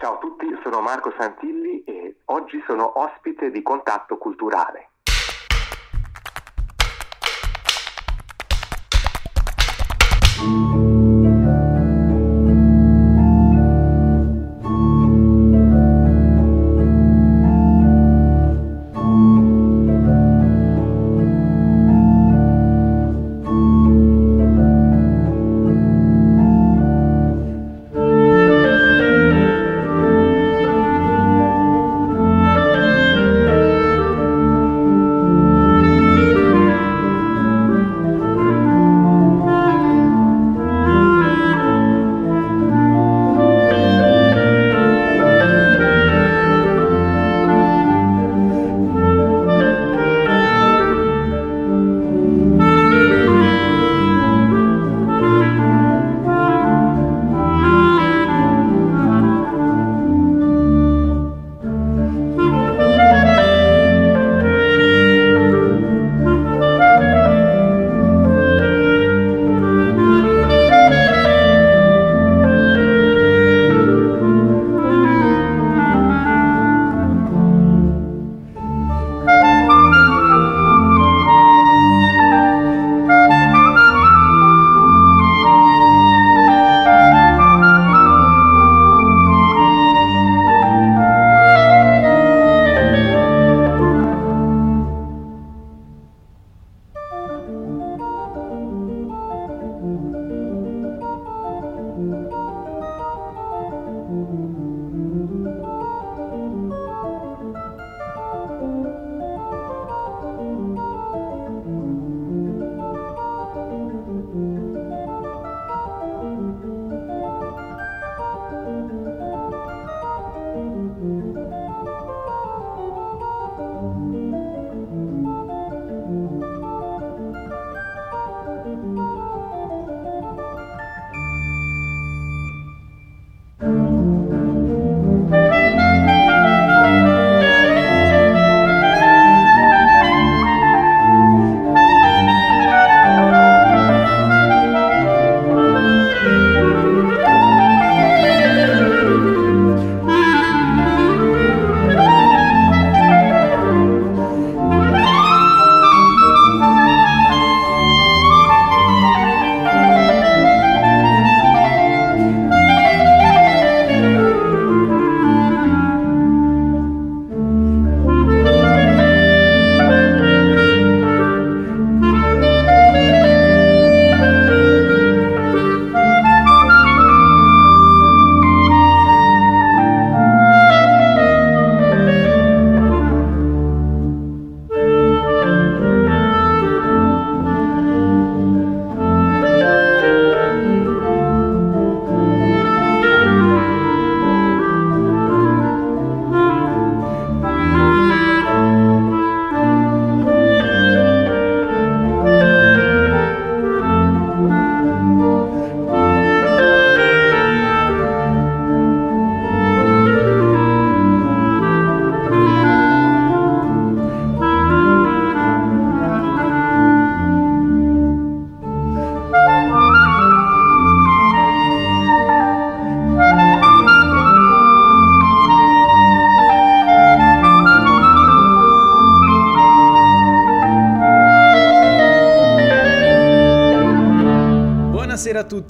Ciao a tutti, sono Marco Santilli e oggi sono ospite di Contatto Culturale. tutti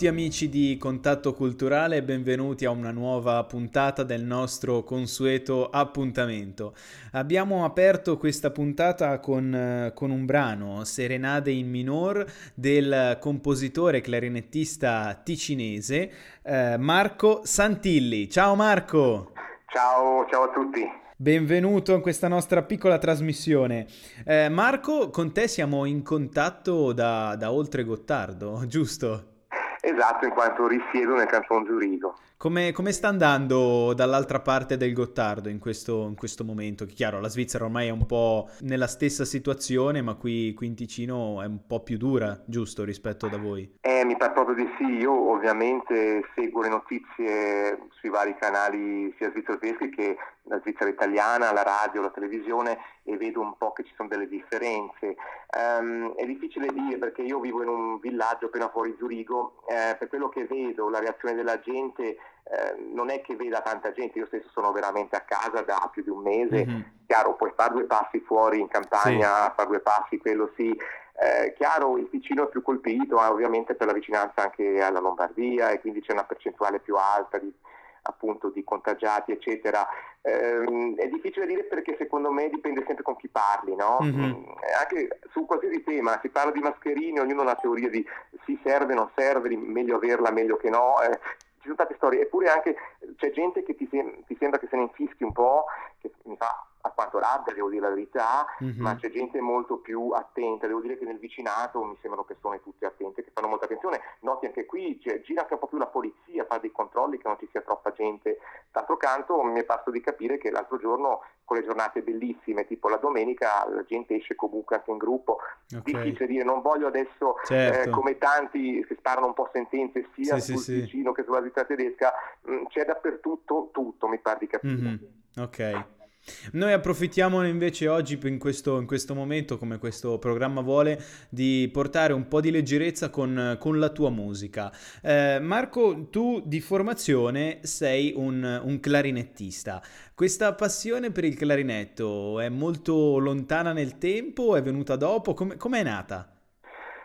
amici di Contatto Culturale e benvenuti a una nuova puntata del nostro consueto appuntamento. Abbiamo aperto questa puntata con, con un brano, Serenade in minor, del compositore clarinettista ticinese eh, Marco Santilli. Ciao Marco! Ciao, ciao a tutti! Benvenuto in questa nostra piccola trasmissione. Eh, Marco, con te siamo in contatto da, da oltre Gottardo, giusto? Esatto, in quanto risiedo nel Canton Zurigo. Come, come, sta andando dall'altra parte del Gottardo in questo, in questo, momento? Chiaro, la Svizzera ormai è un po' nella stessa situazione, ma qui, qui in Ticino è un po' più dura, giusto, rispetto da voi? Eh, mi pare proprio di sì. Io ovviamente seguo le notizie sui vari canali sia svizzero-tedeschi che la Svizzera italiana, la radio, la televisione e vedo un po' che ci sono delle differenze. Um, è difficile dire perché io vivo in un villaggio appena fuori Zurigo, eh, per quello che vedo, la reazione della gente eh, non è che veda tanta gente, io stesso sono veramente a casa da più di un mese, mm-hmm. chiaro puoi fare due passi fuori in campagna, sì. fare due passi, quello sì, eh, chiaro il Ticino è più colpito, ma ovviamente per la vicinanza anche alla Lombardia e quindi c'è una percentuale più alta di, appunto di contagiati, eccetera. Eh, è difficile dire perché secondo me dipende sempre con chi parli, no? Mm-hmm. Anche su qualsiasi tema, si parla di mascherine, ognuno ha una teoria di si serve, non serve, meglio averla, meglio che no. Eh, ci sono tante storie, eppure anche c'è gente che ti, sem- ti sembra che se ne infischi un po', che mi fa a quanto rabbia, devo dire la verità, mm-hmm. ma c'è gente molto più attenta, devo dire che nel vicinato mi sembrano persone tutte attente, che fanno molta attenzione, noti anche qui, cioè, gira anche un po' più la polizia, fa dei controlli che non ci sia troppa gente, d'altro canto mi è fatto di capire che l'altro giorno con le giornate bellissime, tipo la domenica, la gente esce comunque anche in gruppo, okay. difficile dire, non voglio adesso certo. eh, come tanti che sparano un po' sentenze sia sì, sul sì, vicino sì. che sulla città tedesca, mh, mm, c'è dappertutto tutto, mi pare di capire. Mm-hmm. Ok. Noi approfittiamo invece oggi in questo, in questo, momento, come questo programma vuole, di portare un po' di leggerezza con, con la tua musica. Eh, Marco, tu di formazione sei un, un, clarinettista. Questa passione per il clarinetto è molto lontana nel tempo? È venuta dopo? Come, com'è nata?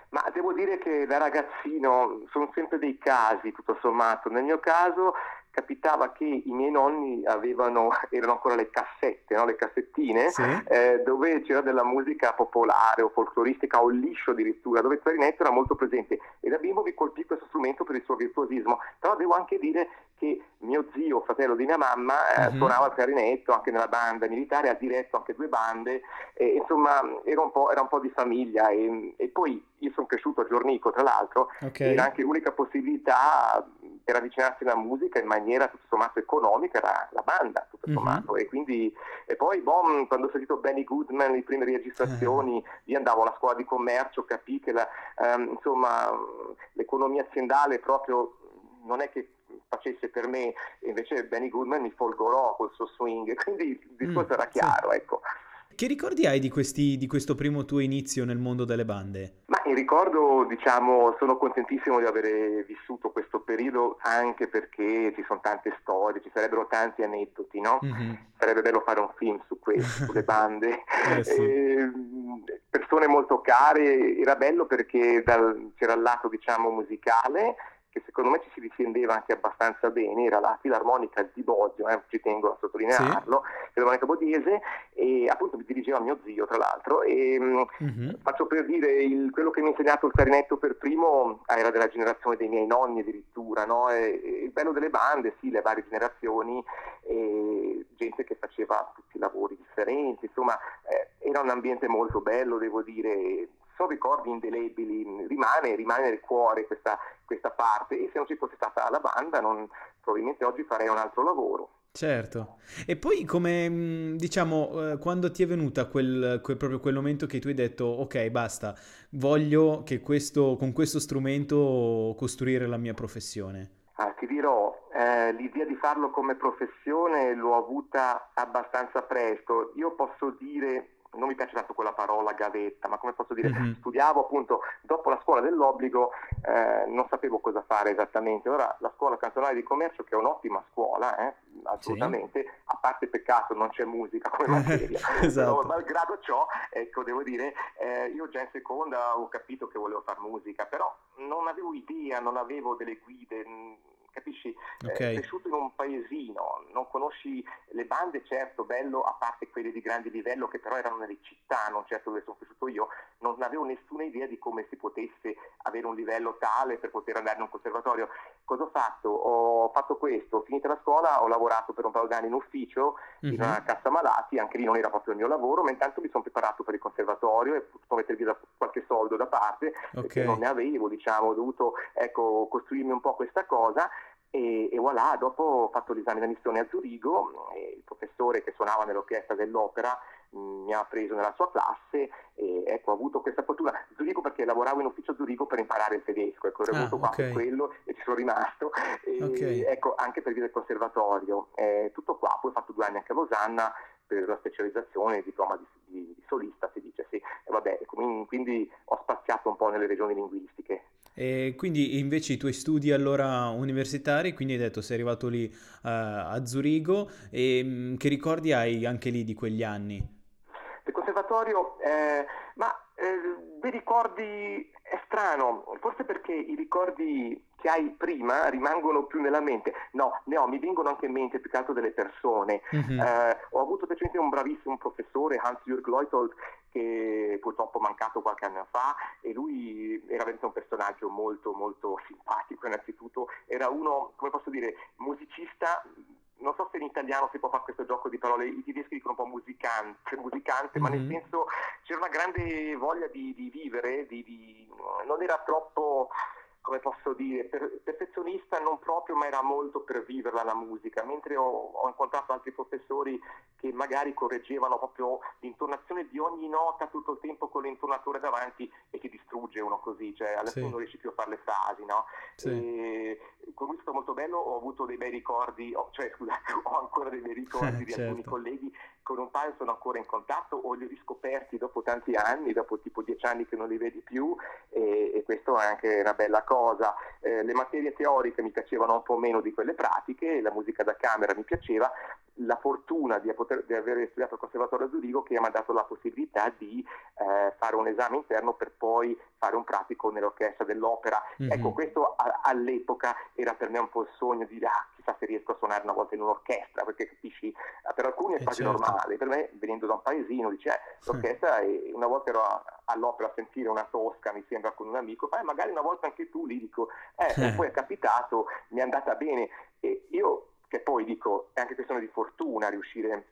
Ma devo dire che da ragazzino sono sempre dei casi, tutto sommato. Nel mio caso capitava che i miei nonni avevano, erano ancora le cassette, no? le cassettine, sì. eh, dove c'era della musica popolare o folcloristica o liscio addirittura, dove il clarinetto era molto presente e da bimbo mi colpì questo strumento per il suo virtuosismo. Però devo anche dire che mio zio, fratello di mia mamma, eh, uh-huh. suonava il clarinetto anche nella banda militare, ha diretto anche due bande, e, insomma era un, era un po', di famiglia e, e poi io sono cresciuto a Giornico tra l'altro, okay. era anche l'unica possibilità per avvicinarsi alla musica in maniera tutto sommato economica era la banda tutto mhm. sommato mm-hmm. e quindi e poi boh, quando ho sentito Benny Goodman le prime registrazioni uh-huh. io andavo alla scuola di commercio capì che la, um, insomma l'economia aziendale proprio non è che facesse per me invece Benny Goodman mi folgorò col suo swing quindi il discorso mm, era chiaro sì. ecco che ricordi hai di, questi, di, questo primo tuo inizio nel mondo delle bande? Ma in ricordo, diciamo, sono contentissimo di aver vissuto questo periodo anche perché ci sono tante storie, ci sarebbero tanti aneddoti, no? Mm-hmm. Sarebbe bello fare un film su questo, sulle bande. eh, sì. eh, persone molto care, era bello perché dal, c'era il lato, diciamo, musicale, che secondo me ci si difendeva anche abbastanza bene, era la filarmonica di Boggio, eh, ci tengo a sottolinearlo, sì. filarmonica bodiese, e appunto mi dirigeva mio zio tra l'altro, e mm-hmm. faccio per dire, il, quello che mi ha insegnato il clarinetto per primo era della generazione dei miei nonni addirittura, no? e, e il bello delle bande, sì, le varie generazioni, gente che faceva tutti i lavori differenti, insomma eh, era un ambiente molto bello, devo dire, sono ricordi indelebili, rimane, rimane nel cuore questa, questa, parte e se non ci fosse stata la banda non, probabilmente oggi farei un altro lavoro. Certo, e poi come mm, diciamo eh, quando ti è venuta quel, quel, proprio quel momento che tu hai detto ok basta, voglio che questo, con questo strumento costruire la mia professione? Ah, ti dirò, eh, l'idea di farlo come professione l'ho avuta abbastanza presto. Io posso dire non mi piace tanto quella parola gavetta, ma come posso dire, mm-hmm. studiavo appunto dopo la scuola dell'obbligo, eh, non sapevo cosa fare esattamente. Ora la scuola cantonale di commercio, che è un'ottima scuola, eh, assolutamente, sì. a parte peccato non c'è musica come materia, esatto. però malgrado ciò, ecco, devo dire, eh, io già in seconda ho capito che volevo fare musica, però non avevo idea, non avevo delle guide capisci? Eh, okay. Eh, cresciuto in un paesino, non conosci le bande, certo, bello, a parte quelle di grande livello che però erano nelle città, non certo dove sono cresciuto io, non avevo nessuna idea di come si potesse avere un livello tale per poter andare in un conservatorio. Cosa ho fatto? Ho fatto questo, finita la scuola, ho lavorato per un paio d'anni in ufficio, mm-hmm. in mhm. una cassa malati, anche lì non era proprio il mio lavoro, ma intanto mi sono preparato per il conservatorio e ho potuto mettere via qualche soldo da parte, okay. perché non ne avevo, diciamo, ho dovuto ecco, costruirmi un po' questa cosa e, e voilà, dopo ho fatto l'esame d'ammissione a Zurigo il professore che suonava nell'orchestra dell'opera mi ha preso nella sua classe e ecco, ho avuto questa fortuna. Zurigo perché lavoravo in ufficio a Zurigo per imparare il tedesco, ecco, ero ah, avuto okay. qua quello e ci sono rimasto. E, okay. Ecco, anche per via del conservatorio. Eh, tutto qua, poi ho fatto due anni anche a Losanna per la specializzazione, il diploma di, di, di solista si dice, sì. E vabbè, quindi ho spaziato un po' nelle regioni linguistiche. E quindi invece i tuoi studi allora universitari, quindi hai detto sei arrivato lì uh, a Zurigo e um, che ricordi hai anche lì di quegli anni? Il conservatorio, eh, ma eh, dei ricordi è strano, forse perché i ricordi che hai prima rimangono più nella mente. No, ne ho, mi vengono anche in mente più che altro delle persone. Mm-hmm. Eh, ho avuto specialmente un bravissimo professore, Hans-Jürg Leutold, che purtroppo è mancato qualche anno fa e lui era veramente un personaggio molto molto simpatico innanzitutto, era uno, come posso dire, musicista non so se in italiano si può fare questo gioco di parole, i tedeschi dicono un po' musicante, musicante mm-hmm. ma nel mhm. senso c'era una grande voglia di, di vivere, di, di, non era troppo come posso dire, per, perfezionista non proprio, ma era molto per viverla la musica, mentre ho, ho, incontrato altri professori che magari correggevano proprio l'intonazione di ogni nota tutto il tempo con l'intonatore davanti e ti distrugge uno così, cioè alla sì. fine non riesci più a fare le frasi, no? Sì. E, con lui è stato molto bello, ho avuto dei bei ricordi, oh, cioè scusa, ho ancora dei bei ricordi di certo. alcuni colleghi, con un paio sono ancora in contatto o li ho riscoperti dopo tanti anni, dopo tipo dieci anni che non li vedi più e, e questo è anche una bella cosa. Eh, le materie teoriche mi piacevano un po' meno di quelle pratiche, la musica da camera mi piaceva, la fortuna di, poter, di aver studiato al Conservatorio a Zurigo che mi ha dato la possibilità di eh, fare un esame interno per poi fare un pratico nell'orchestra dell'opera. Mm-hmm. Ecco, questo a, all'epoca era per me un po' il sogno di dire ah, chissà se riesco a suonare una volta in un'orchestra, perché capisci, eh, per alcuni è eh, quasi certo. normale, per me venendo da un paesino dice eh, l'orchestra e una volta ero a, all'opera a sentire una tosca, mi sembra con un amico, eh, magari una volta anche tu lì dico, eh, poi è capitato, mi è andata bene e io che poi dico è anche questione di fortuna riuscire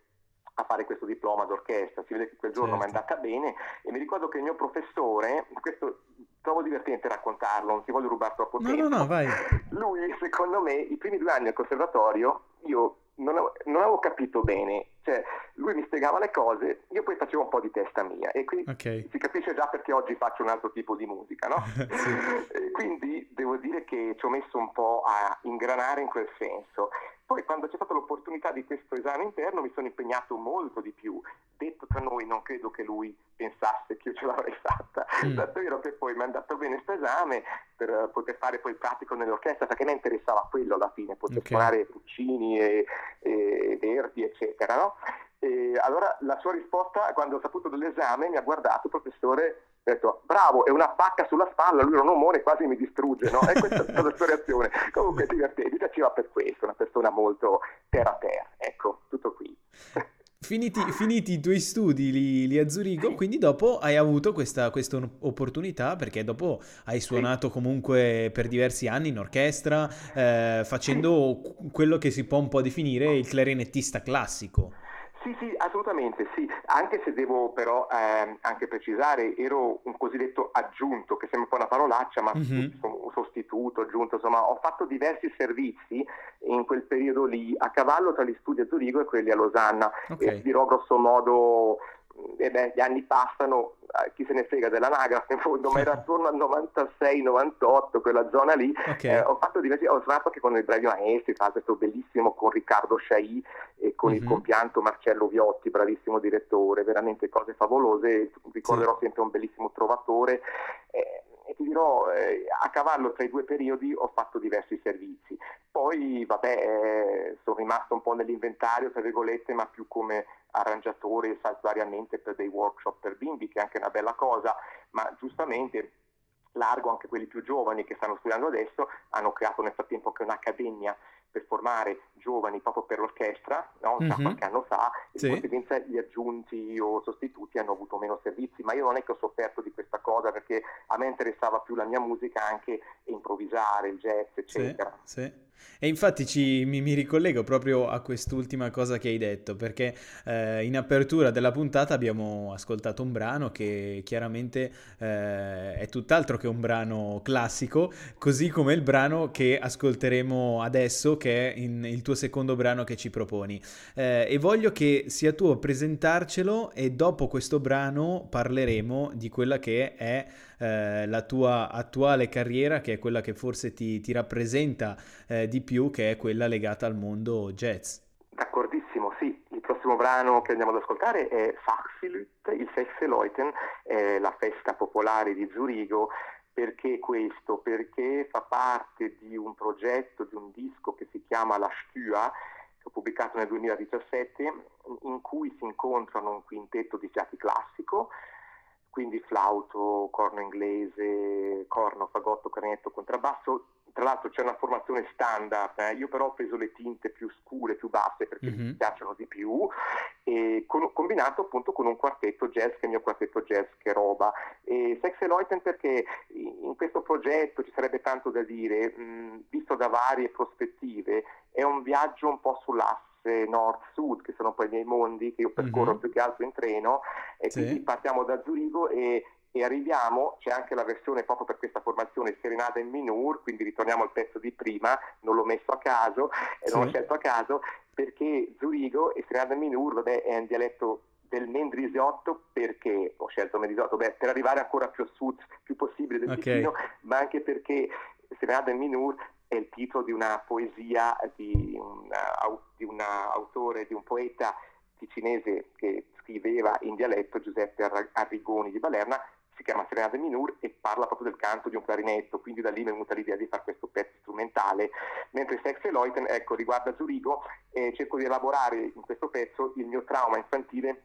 a fare questo diploma d'orchestra, si vede che quel giorno certo. mi è certo. andata bene e mi ricordo che il mio professore, questo trovo divertente raccontarlo, non ti voglio rubare troppo no, tempo. No, no, vai. Lui, secondo me, i primi due anni al conservatorio, io non avevo, non avevo, capito bene, cioè lui mi spiegava le cose, io poi facevo un po' di testa mia e quindi okay. si capisce già perché oggi faccio un altro tipo di musica, no? sì. Quindi devo dire che ci ho messo un po' a ingranare in quel senso. Poi quando c'è stata l'opportunità di questo esame interno mi sono impegnato molto di più. Detto tra noi, non credo che lui pensasse che io ce l'avrei fatta. Mm. Tanto vero che poi mi è andato bene questo esame per poter fare poi il pratico nell'orchestra, perché mi interessava quello alla fine, poter okay. suonare Puccini e, e Verdi, eccetera. No? E allora la sua risposta, quando ho saputo dell'esame, mi ha guardato, professore, ho detto bravo, è una pacca sulla spalla, lui era un omone, quasi mi distrugge, no? E questa è stata la sua reazione. Comunque divertente, mi piaceva per questo, una persona molto terra terra, ecco, tutto qui. Finiti, finiti, i tuoi studi lì, lì, a Zurigo, quindi dopo hai avuto questa, questa opportunità perché dopo hai suonato comunque per diversi anni in orchestra eh, facendo quello che si può un po' definire il clarinettista classico. Sì, sì, assolutamente sì, anche se devo però eh, anche precisare, ero un cosiddetto aggiunto, che sembra un po' una parolaccia, ma mm-hmm. un sostituto, aggiunto, insomma, ho fatto diversi servizi in quel periodo lì, a cavallo tra gli studi a Zurigo e quelli a Losanna, okay. e dirò grosso modo eh beh, gli anni passano, eh, chi se ne frega dell'anagrafe in fondo, ma era attorno al 96-98, quella zona lì. Okay. Eh, ho fatto diversi, ho suonato anche con i bravi maestri, tra questo bellissimo con Riccardo Sciai con mm-hmm. il mhm. compianto Marcello Viotti, bravissimo direttore, veramente cose favolose, ricorderò sì. sempre un bellissimo trovatore. Eh, e ti dirò, eh, a cavallo tra i due periodi ho fatto diversi servizi. Poi, vabbè, eh, sono rimasto un po' nell'inventario, tra virgolette, ma più come arrangiatore saltuariamente per dei workshop per bimbi, che è anche una bella cosa, ma giustamente largo anche quelli più giovani che stanno studiando adesso hanno creato nel frattempo anche un'accademia per formare giovani proprio per l'orchestra, no? mm-hmm. qualche anno fa, e sì. di conseguenza gli aggiunti o sostituti hanno avuto meno servizi, ma io non è che ho sofferto di questa cosa perché a me interessava più la mia musica anche improvvisare, il jazz, eccetera. Sì, sì. E infatti ci, mi, mi, ricollego proprio a quest'ultima cosa che hai detto, perché eh, in apertura della puntata abbiamo ascoltato un brano che chiaramente eh, è tutt'altro che un brano classico, così come il brano che ascolteremo adesso, che è in, il tuo secondo brano che ci proponi. Eh, e voglio che sia tu a presentarcelo e dopo questo brano parleremo di quella che è eh, la tua attuale carriera, che è quella che forse ti, ti rappresenta eh, di più, che è quella legata al mondo jazz. D'accordissimo, sì. Il prossimo brano che andiamo ad ascoltare è Fachsilüt, il Festeleuten, è la festa popolare di Zurigo Perché questo? Perché fa parte di un progetto, di un disco che si chiama La ho pubblicato nel 2017, in cui si incontrano un quintetto di fiati classico, quindi flauto, corno inglese, corno, fagotto, clarinetto, contrabbasso. Tra l'altro c'è una formazione standard, eh? io però ho preso le tinte più scure, più basse perché mm-hmm. mi piacciono di più, e con, combinato appunto con un quartetto jazz che è il mio quartetto jazz che roba. E Sex Eloiten perché in questo progetto ci sarebbe tanto da dire, mh, visto da varie prospettive, è un viaggio un po' sull'asse nord-sud, che sono poi i miei mondi che io percorro mm-hmm. più che altro in treno, e sì. quindi partiamo da Zurigo e, e, arriviamo, c'è anche la versione proprio per questa formazione Serenata in Minur, quindi ritorniamo al pezzo di prima, non l'ho messo a caso, sì. non l'ho scelto a caso, perché Zurigo e Serenata in Minur vabbè, è un dialetto del Mendrisiotto perché ho scelto Mendrisiotto Beh, per arrivare ancora più a sud più possibile del okay. Ticino, ma anche perché Serenata in Minur è il titolo di una poesia di un, di un autore, di un poeta ticinese che scriveva in dialetto Giuseppe Arrigoni di Balerna, si chiama Serenade Minur e parla proprio del canto di un clarinetto, quindi da lì mi è venuta l'idea di fare questo pezzo strumentale, mentre Sex e Leuten, ecco, riguarda Zurigo, eh, cerco di elaborare in questo pezzo il mio trauma infantile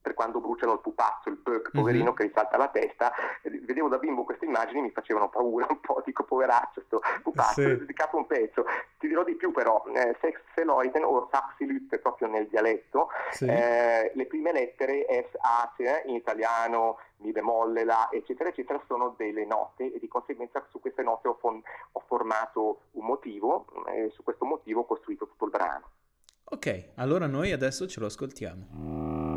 per quando bruciano il pupazzo, il Puck, poverino mm-hmm. che risalta la testa, vedevo da bimbo queste immagini mi facevano paura un po', dico poveraccio sto pupazzo, sì. dedicato un pezzo. Ti dirò di più però, eh, Sexeloiden o Saxilut proprio nel dialetto, sì. eh, le prime lettere S, A, C, in italiano, Mi bemolle, La, eccetera, eccetera, sono delle note e di conseguenza su queste note ho, fon- ho formato un motivo e eh, su questo motivo ho costruito tutto il brano. Ok, allora noi adesso ce lo ascoltiamo.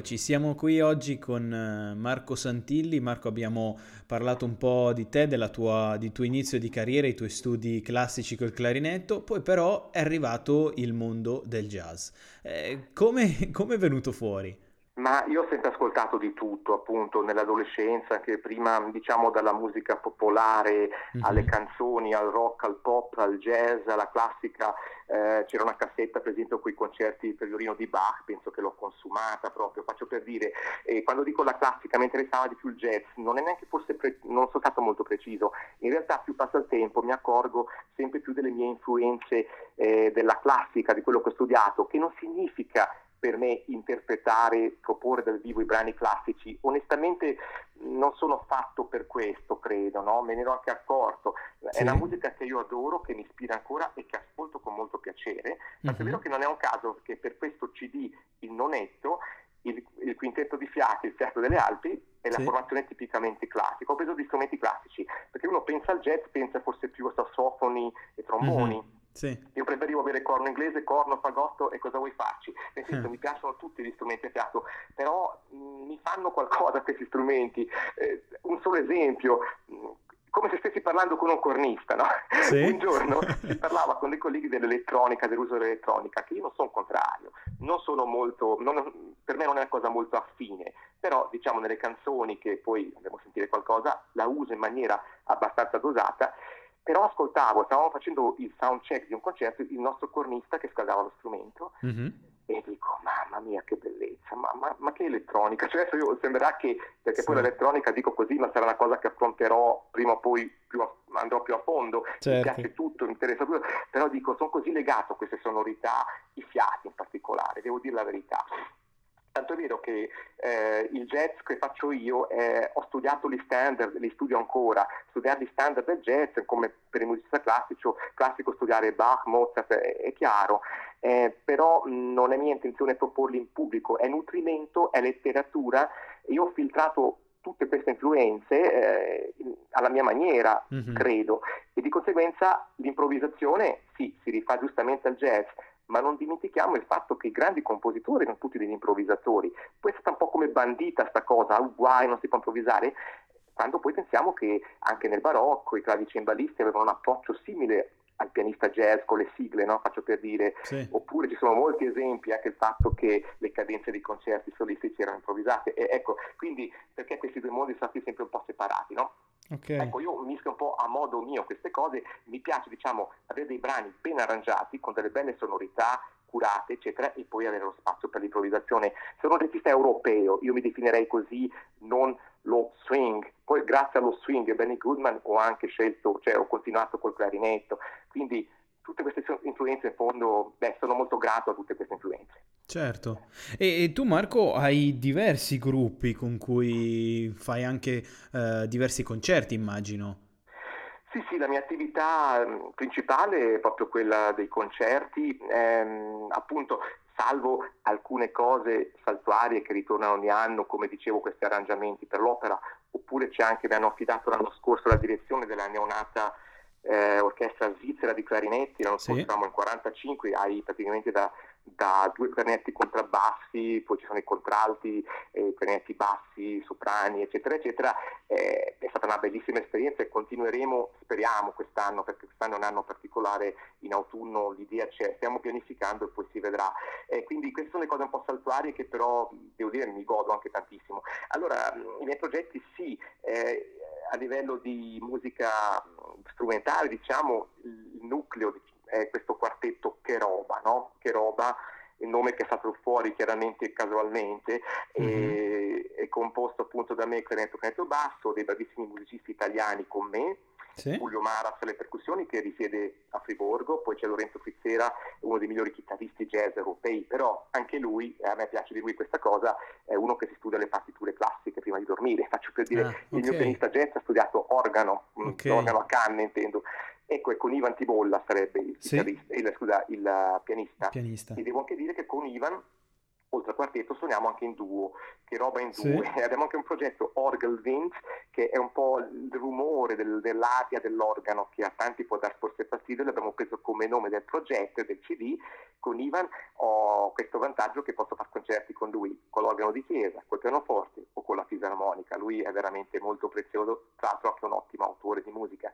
Eccoci, siamo qui oggi con eh, Marco Santilli. Marco, abbiamo parlato un po' di te, tua, di tuo inizio di carriera, i tuoi studi classici col clarinetto, poi però è arrivato il mondo del jazz. Eh, come è venuto fuori? Ma io ho sempre ascoltato di tutto, appunto, nell'adolescenza, che prima diciamo dalla musica popolare mm-hmm. alle canzoni, al rock, al pop, al jazz, alla classica. Eh, c'era una cassetta, per esempio, con i concerti per violino di Bach, penso che l'ho consumata proprio, faccio per dire. E quando dico la classica mi interessava di più il jazz, non è neanche forse, pre- non sono stato molto preciso. In realtà più passa il tempo mi accorgo sempre più delle mie influenze eh, della classica, di quello che ho studiato, che non significa per me interpretare, proporre dal vivo i brani classici. Onestamente non sono fatto per questo, credo, no? me ne ero anche accorto. Sì. È una musica che io adoro, che mi ispira ancora e che ascolto con molto piacere. Ma mm-hmm. è vero che non è un caso che per questo CD, il nonetto, il, il quintetto di fiati, il fiato delle Alpi, è la sì. formazione tipicamente classica. Ho preso gli strumenti classici, perché uno pensa al jazz, pensa forse più a sassofoni e tromboni. Mm-hmm sì. Io preferivo avere corno inglese, corno, fagotto e cosa vuoi farci? Nel senso, eh. mi piacciono tutti gli strumenti a fiato, però mh, mm, mi fanno qualcosa questi strumenti. Eh, un solo esempio, mm, come se stessi parlando con un cornista, no? Sì. Un giorno si parlava con dei colleghi dell'elettronica, dell'uso dell'elettronica, che io non sono contrario, non sono molto, non, per me non è una cosa molto affine, però diciamo nelle canzoni che poi andremo a sentire qualcosa, la uso in maniera abbastanza dosata però ascoltavo, stavamo facendo il sound check di un concerto, il nostro cornista che scaldava lo strumento mm-hmm. e dico, mamma mia che bellezza, ma, ma, ma che elettronica, cioè adesso io sembrerà che, perché sì. poi l'elettronica dico così, ma sarà una cosa che affronterò prima o poi più a, andrò più a fondo, certo. mi piace tutto, mi interessa tutto, però dico, sono così legato a queste sonorità, i fiati in particolare, devo dire la verità. Tanto è vero che eh, il jazz che faccio io, eh, ho studiato gli standard, li studio ancora, studiare gli standard del jazz, come per il musicista classico, classico studiare Bach, Mozart, è, è chiaro, eh, però non è mia intenzione proporli in pubblico, è nutrimento, è letteratura, io ho filtrato tutte queste influenze eh, alla mia maniera, mm-hmm. credo, e di conseguenza l'improvvisazione sì, si rifà giustamente al jazz, ma non dimentichiamo il fatto che i grandi compositori sono tutti degli improvvisatori. Poi è stata un po' come bandita sta cosa, ah, guai, non si può improvvisare, quando poi pensiamo che anche nel barocco i clavicembalisti avevano un approccio simile al pianista jazz con le sigle, no? faccio per dire, sì. oppure ci sono molti esempi anche il fatto che le cadenze dei concerti solistici erano improvvisate. E ecco, quindi perché questi due mondi sono stati sempre un po' separati, no? Okay. Ecco, io mischio un po' a modo mio queste cose, mi piace diciamo avere dei brani ben arrangiati, con delle belle sonorità, curate, eccetera, e poi avere lo spazio per l'improvvisazione. Sono un regista europeo, io mi definirei così, non lo swing. Poi grazie allo swing Benny Goodman ho anche scelto, cioè ho continuato col clarinetto, quindi tutte queste influenze in fondo, beh, sono molto grato a tutte queste influenze. Certo. E, e tu Marco hai diversi gruppi con cui fai anche eh, diversi concerti, immagino. Sì, sì, la mia attività mm, principale è proprio quella dei concerti, ehm, appunto salvo alcune cose saltuarie che ritornano ogni anno, come dicevo questi arrangiamenti per l'opera, oppure c'è anche, mi hanno affidato l'anno scorso la direzione della neonata eh, orchestra svizzera di clarinetti, l'anno scorso sì. eravamo in 45, hai praticamente da da due clarinetti contrabbassi, poi ci sono i contralti, eh, clarinetti bassi, soprani, eccetera, eccetera. Eh, è stata una bellissima esperienza e continueremo, speriamo, quest'anno, perché quest'anno è un anno particolare, in autunno l'idea c'è, stiamo pianificando e poi si vedrà. Eh, quindi queste sono le cose un po' saltuarie che però, devo dire, mi godo anche tantissimo. Allora, i miei progetti sì, eh, a livello di musica strumentale, diciamo, il nucleo è questo quartetto Che roba, no? Che roba, il nome che è stato fuori chiaramente casualmente, mm-hmm. è, composto appunto da me, Clemente Clemente Basso, dei bravissimi musicisti italiani con me, sì. Giulio Maras alle percussioni che risiede a Friburgo, poi c'è Lorenzo Frizzera, uno dei migliori chitarristi jazz europei, però anche lui, a me piace di lui questa cosa, è uno che si studia le partiture classiche prima di dormire, faccio per dire, ah, okay. il mio pianista jazz ha studiato organo, mm, okay. organo a canne intendo, Ecco, e con Ivan Tibolla sarebbe il, sì. il, scusa, il pianista. pianista. E devo anche dire che con Ivan oltre al quartetto suoniamo anche in duo, che roba in due. Sì. Abbiamo anche un progetto Orgel Wind, che è un po' il rumore del, dell'aria dell'organo che a tanti può dar forse fastidio, l'abbiamo preso come nome del progetto e del CD. Con Ivan ho questo vantaggio che posso fare concerti con lui, con l'organo di chiesa, col pianoforte o con la fisarmonica. Lui è veramente molto prezioso, tra l'altro anche un ottimo autore di musica.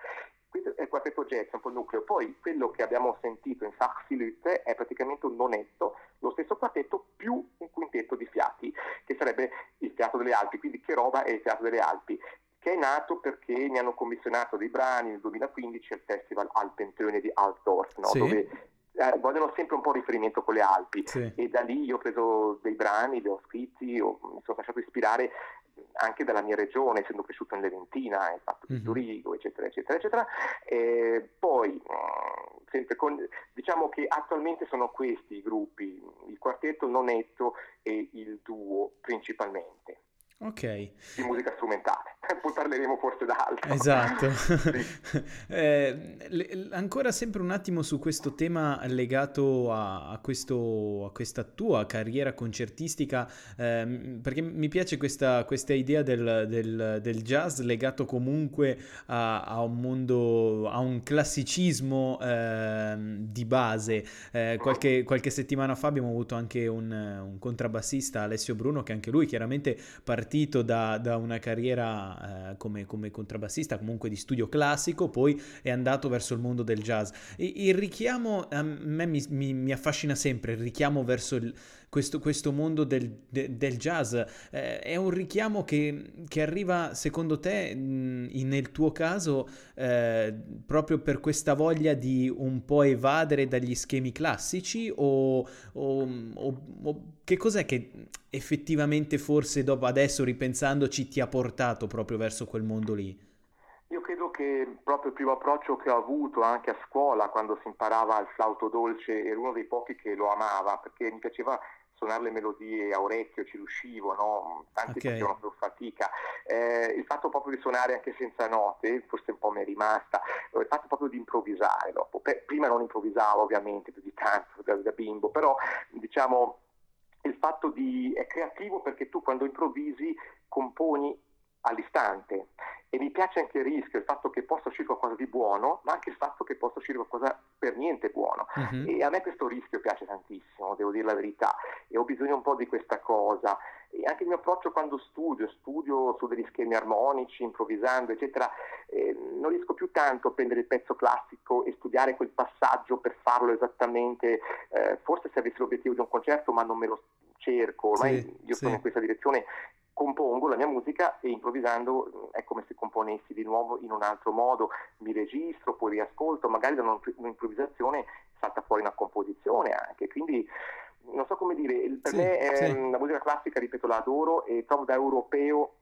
Questo è il quartetto jazz, un po' il nucleo. Poi quello che abbiamo sentito in Sachsilütte è praticamente un nonetto, lo stesso quartetto più un quintetto di fiati, che sarebbe il Teatro delle Alpi, quindi che roba è il Teatro delle Alpi che è nato perché mi hanno commissionato dei brani nel 2015 al Festival Alpentöne di Altdorf, no? sì. dove eh, vogliono sempre un po' riferimento con le Alpi sì. e da lì io ho preso dei brani, li ho scritti, ho, mi sono lasciato ispirare anche dalla mia regione, essendo cresciuto in Leventina, hai fatto mm-hmm. Zurigo, eccetera, eccetera, eccetera. E poi, mm, con, diciamo che attualmente sono questi i gruppi, il quartetto nonetto e il duo principalmente. Ok. Di musica strumentale. Poi parleremo forse d'altro. Esatto. sì. eh, le, ancora sempre un attimo su questo tema legato a, a, questo, a questa tua carriera concertistica, eh, perché mi piace questa, questa idea del, del, del, jazz legato comunque a, a, un mondo, a un classicismo eh, di base. Eh, qualche, qualche, settimana fa abbiamo avuto anche un, un contrabbassista, Alessio Bruno, che anche lui chiaramente partecipa partito da, da una carriera eh, come, come, contrabbassista, comunque di studio classico, poi è andato verso il mondo del jazz. E, il richiamo a me mi, mi, mi affascina sempre, il richiamo verso il, questo, questo, mondo del, de, del jazz. Eh, è un richiamo che, che, arriva, secondo te, mh, nel tuo caso, eh, proprio per questa voglia di un po' evadere dagli schemi classici o, o, o, o che cos'è che effettivamente forse dopo adesso ripensandoci ti ha portato proprio verso quel mondo lì? Io credo che proprio il primo approccio che ho avuto anche a scuola quando si imparava il flauto dolce ero uno dei pochi che lo amava perché mi piaceva suonare le melodie a orecchio, ci riuscivo, no? tanti okay. facevano più fatica. Eh, il fatto proprio di suonare anche senza note, forse un po' mi è rimasta, il fatto proprio di improvvisare dopo. prima non improvvisavo ovviamente più di tanto da, da bimbo, però diciamo il fatto di è creativo perché tu quando improvvisi componi all'istante e mi piace anche il rischio, il fatto che possa uscire qualcosa di buono, ma anche il fatto che possa uscire qualcosa per niente buono. Uh-huh. E a me questo rischio piace tantissimo, devo dire la verità, e ho bisogno un po' di questa cosa. E anche il mio approccio quando studio, studio su degli schemi armonici, improvvisando, eccetera, eh, non riesco più tanto a prendere il pezzo classico e studiare quel passaggio per farlo esattamente, eh, forse se avessi l'obiettivo di un concerto, ma non me lo cerco, ormai sì, io sì. sono in questa direzione compongo la mia musica e improvvisando è come se componessi di nuovo in un altro modo, mi registro, poi riascolto, magari da un'improvvisazione salta fuori una composizione anche, quindi non so come dire, per sì, me è, sì. la musica classica, ripeto, la adoro e trovo da europeo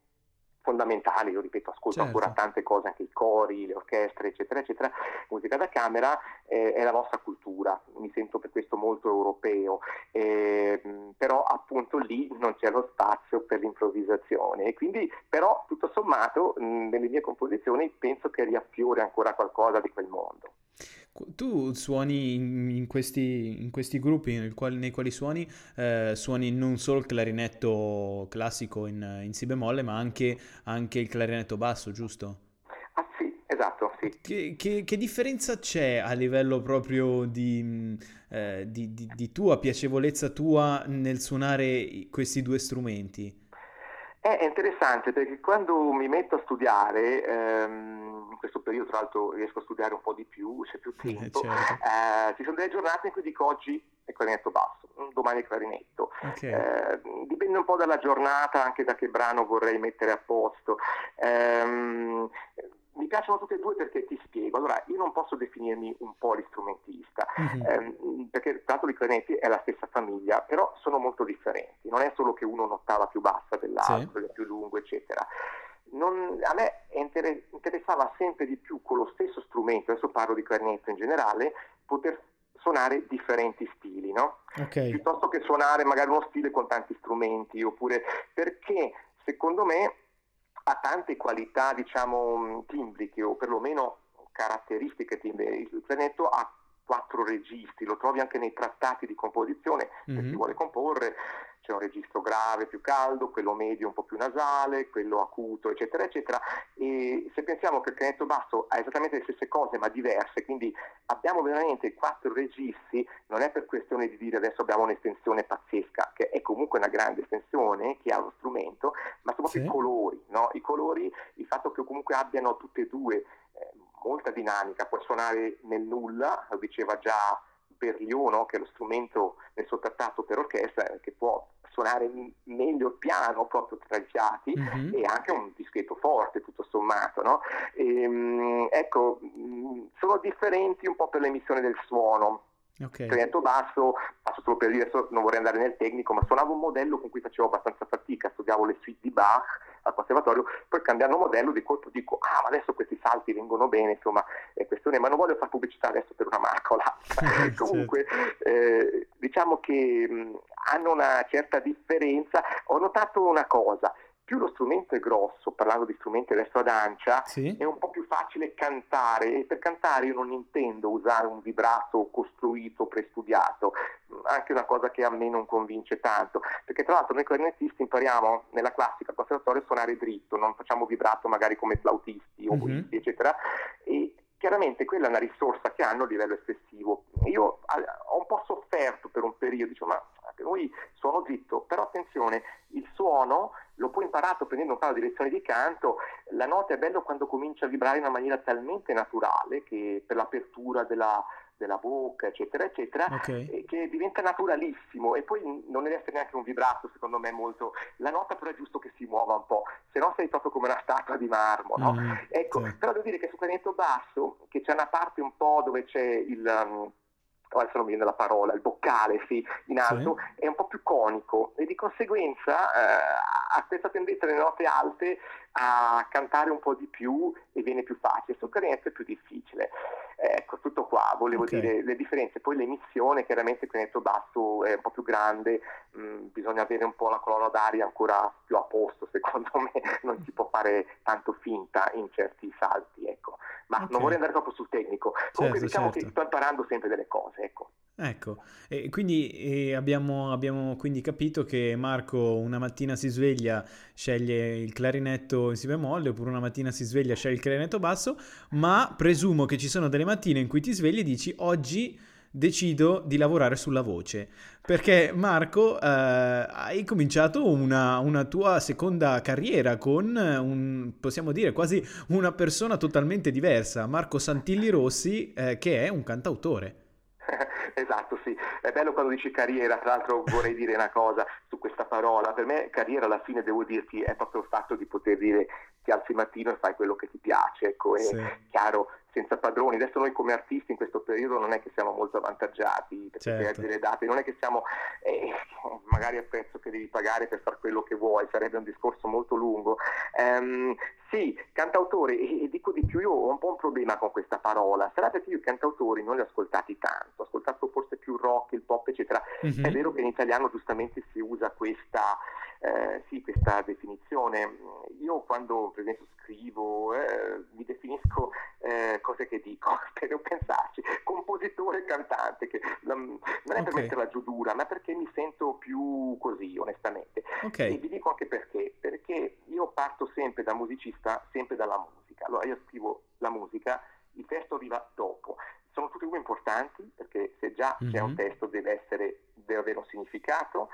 fondamentali, io ripeto, ascolto certo. ancora tante cose, anche i cori, le orchestre, eccetera, eccetera, musica da camera eh, è la nostra cultura, mi sento per questo molto europeo, eh, però appunto lì non c'è lo spazio per l'improvvisazione e quindi però tutto sommato mh, nelle mie composizioni penso che riaffiore ancora qualcosa di quel mondo. Tu suoni in, questi, in questi, gruppi nei quali, nei quali suoni, eh, suoni non solo il clarinetto classico in, in si bemolle, ma anche, anche, il clarinetto basso, giusto? Ah sì, esatto, sì. Che, che, che differenza c'è a livello proprio di, eh, di, di, di tua piacevolezza tua nel suonare questi due strumenti? È interessante perché quando mi metto a studiare, ehm, in questo periodo tra l'altro riesco a studiare un po' di più, c'è più eh, tempo, certo. eh, ci sono delle giornate in cui dico oggi è clarinetto basso, domani è clarinetto. Okay. Eh, dipende un po' dalla giornata, anche da che brano vorrei mettere a posto. Mi piacciono tutte e due perché ti spiego. Allora, io non posso definirmi un polistrumentista, mm-hmm. ehm, perché tra l'altro i clarinetti è la stessa famiglia, però sono molto differenti. Non è solo che uno un'ottava più bassa dell'altro, sì. è più lungo, eccetera. Non, a me inter- interessava sempre di più con lo stesso strumento, adesso parlo di clarinetto in generale, poter suonare differenti stili, no? Okay. Piuttosto che suonare magari uno stile con tanti strumenti, oppure perché secondo me ha tante qualità, diciamo, timbriche o perlomeno caratteristiche timbriche. Il clarinetto ha quattro registi, lo trovi anche nei trattati di composizione, mm-hmm. se si mhm. vuole comporre c'è un registro grave più caldo, quello medio un po' più nasale, quello acuto, eccetera, eccetera. E se pensiamo che il canetto basso ha esattamente le stesse cose ma diverse, quindi abbiamo veramente quattro registi, non è per questione di dire adesso abbiamo un'estensione pazzesca, che è comunque una grande estensione che ha lo strumento, ma soprattutto sì. i colori, no? I colori, il fatto che comunque abbiano tutte e due eh, molta dinamica, può suonare nel nulla, lo diceva già Berliono, che è lo strumento nel suo trattato per orchestra, che può suonare meglio il piano proprio tra i fiati mm-hmm. e anche un dischetto forte tutto sommato. No? E, ehm, ecco, sono differenti un po' per l'emissione del suono. Okay. Trento basso, passo solo per dire, non vorrei andare nel tecnico, ma suonavo un modello con cui facevo abbastanza fatica, studiavo le suite di Bach al conservatorio, poi cambiando modello di colpo dico, ah ma adesso questi salti vengono bene, insomma è questione, ma non voglio fare pubblicità adesso per una marca o l'altra. Comunque eh, diciamo che mh, hanno una certa differenza. Ho notato una cosa, più lo strumento è grosso, parlando di strumenti adesso ad ancia, sì. è un po' più facile cantare e per cantare io non intendo usare un vibrato costruito, prestudiato, anche una cosa che a me non convince tanto, perché tra l'altro noi clarinettisti impariamo nella classica al conservatorio a suonare dritto, non facciamo vibrato magari come flautisti o mm-hmm. eccetera, e chiaramente quella è una risorsa che hanno a livello espressivo. Io ho un po' sofferto per un periodo, dicevo ma noi suono dritto, però attenzione, il suono lo puoi imparato prendendo un paio di lezioni di canto, la nota è bello quando comincia a vibrare in una maniera talmente naturale che per l'apertura della, della bocca, eccetera, eccetera, okay. che diventa naturalissimo e poi non deve essere neanche un vibrato, secondo me, molto. La nota però è giusto che si muova un po', se no sei proprio come una statua di marmo, no? Mm, ecco, sì. però devo dire che su clarinetto basso, che c'è una parte un po' dove c'è il... Um, adesso non mi viene la parola, il boccale sì, in alto, sì. è un po' più conico e di conseguenza eh, ha questa tendenza nelle note alte a cantare un po' di più e viene più facile, sul clarinetto è più difficile. Ecco, tutto qua, volevo okay. dire le differenze. Poi l'emissione, chiaramente il clarinetto basso è un po' più grande, mh, mm, bisogna avere un po' la colonna d'aria ancora più a posto, secondo me non si può fare tanto finta in certi salti, ecco. Ma okay. non vorrei andare troppo sul tecnico. Comunque certo, diciamo certo. che sto imparando sempre delle cose, ecco. Ecco, e quindi e abbiamo, abbiamo, quindi capito che Marco una mattina si sveglia, sceglie il clarinetto in si bemolle, oppure una mattina si sveglia, sceglie il clarinetto basso, ma presumo che ci sono delle mattine in cui ti svegli e dici oggi decido di lavorare sulla voce. Perché Marco, eh, hai cominciato una, una, tua seconda carriera con un, possiamo dire, quasi una persona totalmente diversa, Marco Santilli Rossi, eh, che è un cantautore. Esatto, sì. È bello quando dici carriera, tra l'altro vorrei dire una cosa su questa parola. Per me carriera alla fine devo dirti è proprio il fatto di poter dire ti alzi il mattino e fai quello che ti piace, ecco, è sì. chiaro, senza padroni. Adesso noi come artisti in questo periodo non è che siamo molto avvantaggiati perché certo. perdere le date, non è che siamo eh, magari a prezzo che devi pagare per fare quello che vuoi, sarebbe un discorso molto lungo. Um, sì, cantautore, e, e, dico di più, io ho un po' un problema con questa parola, sarà perché io i cantautori non li ho ascoltati tanto, ho ascoltato forse più il rock, il pop, eccetera. Mm-hmm. È vero che in italiano giustamente si usa questa, eh, sì, questa definizione. Io quando per esempio scrivo eh, mi definisco eh, cose che dico, per non pensarci, compositore e cantante, che non è okay. per metterla giù dura, ma perché mi sento più così, onestamente. Okay. E vi dico anche perché, perché io parto sempre da musicista, sempre dalla musica. Allora io scrivo la musica, il testo arriva dopo. Sono tutti due importanti perché se già mm-hmm. c'è un mhm. testo deve, essere, deve avere un significato,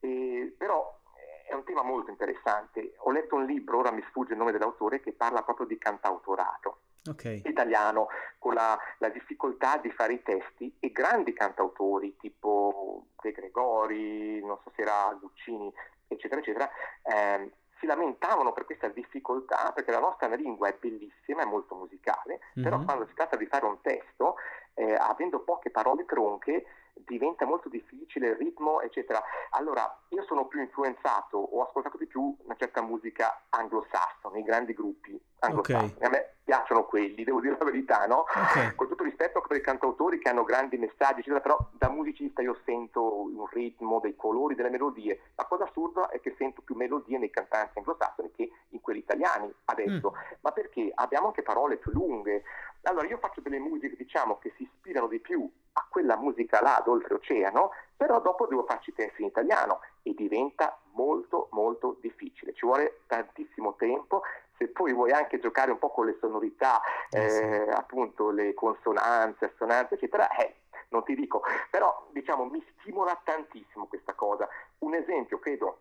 e, però è un tema molto interessante. Ho letto un libro, ora mi sfugge il nome dell'autore, che parla proprio di cantautorato okay. italiano, con la, la, difficoltà di fare i testi e grandi cantautori tipo De Gregori, non so se era Guccini, eccetera, eccetera, ehm, si lamentavano per questa difficoltà, perché la nostra lingua è bellissima, è molto musicale, mm-hmm. però quando si tratta di fare un testo, eh, avendo poche parole tronche, diventa molto difficile il ritmo, eccetera. Allora, io sono più influenzato, ho ascoltato di più una certa musica anglosassone, i grandi gruppi anglosassoni. Okay. A me piacciono quelli, devo dire la verità, no? Okay. Con tutto rispetto per i cantautori che hanno grandi messaggi, eccetera, però da musicista io sento un ritmo, dei colori, delle melodie. La cosa assurda è che sento più melodie nei cantanti anglosassoni che in quelli italiani adesso. Mm. Ma perché abbiamo anche parole più lunghe, Allora io faccio delle musiche diciamo che si ispirano di più a quella musica là d'oltreoceano, però dopo devo farci testi in italiano e diventa molto molto difficile, ci vuole tantissimo tempo, se poi vuoi anche giocare un po' con le sonorità, eh, eh appunto le consonanze, assonanze, eccetera, eh, non ti dico, però diciamo mi stimola tantissimo questa cosa. Un esempio credo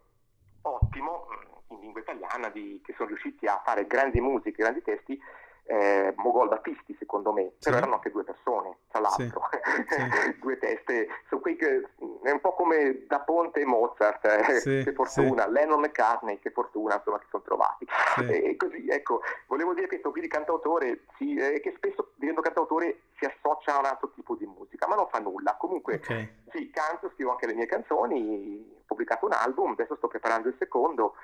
ottimo mm, in lingua italiana di, che sono riusciti a fare grandi musiche, grandi testi, eh, Mogol Battisti secondo me, sì. però erano anche due persone, tra l'altro, sì. Sì. due teste, so che, è un po' come Da Ponte e Mozart, eh, che fortuna, Lennon McCartney, che fortuna insomma che sono trovati. E così, ecco, volevo dire che qui di cantautore, sì, eh, che spesso divento cantautore si associa a un altro tipo di musica, ma non fa nulla. Comunque, okay. sì, canto, scrivo anche le mie canzoni, ho pubblicato un album, adesso sto preparando il secondo,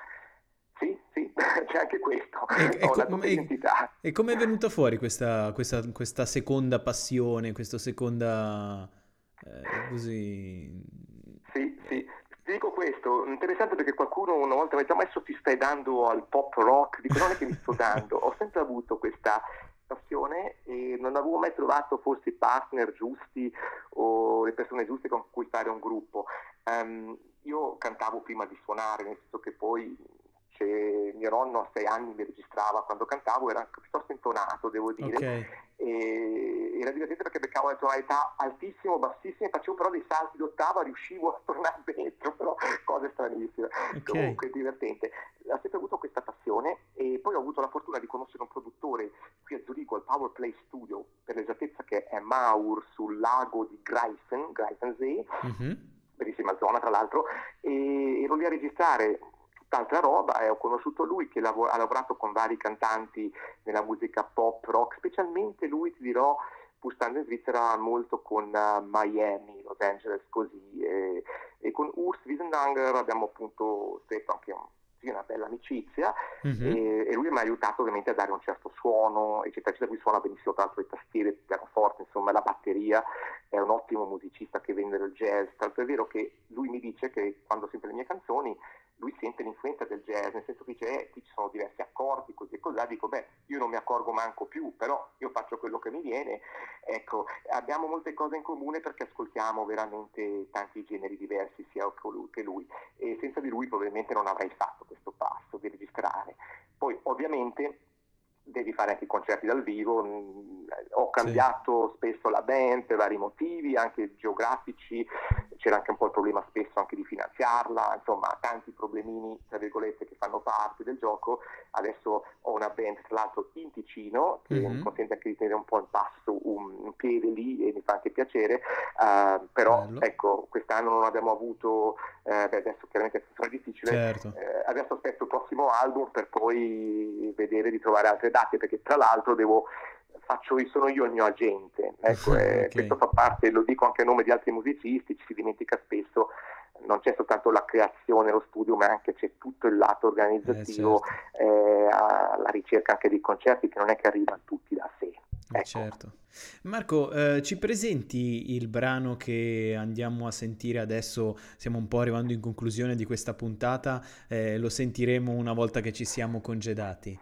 sì, sì, c'è anche questo, e, ho e, la identità. E come è venuta fuori questa, questa, questa seconda passione, questa seconda... Eh, così... Sì, sì, ti dico questo, interessante perché qualcuno una volta mi ha detto ma adesso ti stai dando al pop rock, dico non è che mi sto dando, ho sempre avuto questa passione e non avevo mai trovato forse i partner giusti o le persone giuste con cui fare un gruppo. Um, io cantavo prima di suonare, nel senso che poi che mio nonno a sei anni mi registrava quando cantavo, era piuttosto intonato, devo dire. Okay. E era divertente perché beccavo le tonalità altissime, bassissime, facevo però dei salti d'ottava, riuscivo a tornare dentro, però cose stranissime. Okay. Comunque divertente. Ho sempre avuto questa passione e poi ho avuto la fortuna di conoscere un produttore qui a Zurigo, al Power Play Studio, per l'esattezza che è Maur sul lago di Greifen, Greifensee. Mm-hmm. Bellissima zona tra l'altro, e ero lì a registrare tanta roba e ho conosciuto lui che lav- ha lavorato con vari cantanti nella musica pop rock, specialmente lui ti dirò pur stando in Svizzera molto con uh, Miami, Los Angeles così e, e con Urs Wiesendanger abbiamo appunto stretto anche un una bella amicizia mm-hmm. e, e, lui mi ha aiutato ovviamente a dare un certo suono, eccetera, eccetera. Lui suona benissimo tra l'altro le tastiere, il pianoforte, insomma la batteria, è un ottimo musicista che vende del jazz, tanto è vero che lui mi dice che quando sente le mie canzoni lui sente l'influenza del jazz, nel senso che dice, eh, qui ci sono diversi accordi, così e così, dico, beh, io non mi accorgo manco più, però io faccio quello che mi viene, ecco, abbiamo molte cose in comune perché ascoltiamo veramente tanti generi diversi, sia che lui, e senza di lui probabilmente non avrei fatto questo passo di registrare. Poi ovviamente devi fare anche i concerti dal vivo, mm, ho cambiato sì. spesso la band per vari motivi, anche geografici, c'era anche un po' il problema spesso anche di finanziarla, insomma tanti problemini tra virgolette che fanno parte del gioco, adesso ho una band tra l'altro in Ticino che mm-hmm. mi consente anche di tenere un po' in passo un, un piede lì e mi fa anche piacere, uh, però Bello. ecco quest'anno non abbiamo avuto, eh, beh, adesso chiaramente sarà difficile, certo. eh, adesso aspetto il prossimo album per poi vedere di trovare altre date perché tra l'altro devo faccio, sono io il mio agente, ecco, eh, okay. questo fa parte, lo dico anche a nome di altri musicisti, ci si dimentica spesso, non c'è soltanto la creazione, lo studio, ma anche c'è tutto il lato organizzativo, eh, certo. eh, la ricerca anche dei concerti che non è che arrivano tutti da sé. Eh, ecco. Certo. Marco, eh, ci presenti il brano che andiamo a sentire adesso? Stiamo un po' arrivando in conclusione di questa puntata, eh, lo sentiremo una volta che ci siamo congedati.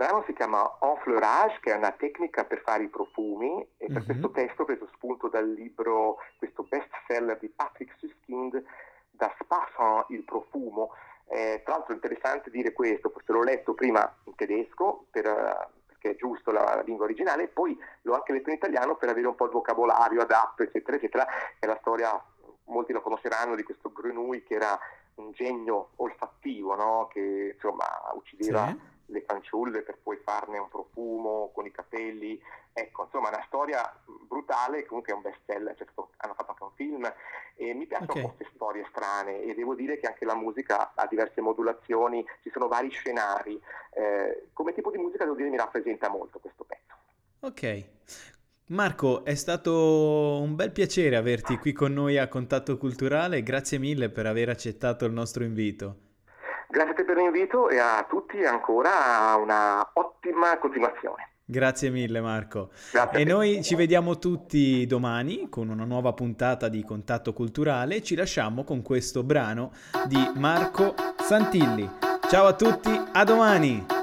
Brano si chiama Enfleurage, che è una tecnica per fare i profumi, e per mm-hmm. questo testo ho preso spunto dal libro, questo bestseller di Patrick Suskind, Da Parfum, il profumo. Eh, tra l'altro è interessante dire questo, forse l'ho letto prima in tedesco, per, perché è giusto la lingua originale, e poi l'ho anche letto in italiano per avere un po' il vocabolario adatto, eccetera, eccetera. È la storia, molti lo conosceranno, di questo Grenouille che era un genio olfattivo, no? che insomma uccideva... Sì le fanciulle per poi farne un profumo con i capelli. Ecco, insomma, una storia brutale, comunque è un best seller, cioè, hanno fatto anche un film e mi piacciono okay. queste storie strane e devo dire che anche la musica ha diverse modulazioni, ci sono vari scenari. Eh, come tipo di musica devo dire mi rappresenta molto questo pezzo. Ok. Marco, è stato un bel piacere averti qui con noi a Contatto Culturale, grazie mille per aver accettato il nostro invito. Grazie a te per l'invito e a tutti ancora una ottima continuazione. Grazie mille Marco. Grazie e noi ci vediamo tutti domani con una nuova puntata di Contatto Culturale. Ci lasciamo con questo brano di Marco Santilli. Ciao a tutti, a domani!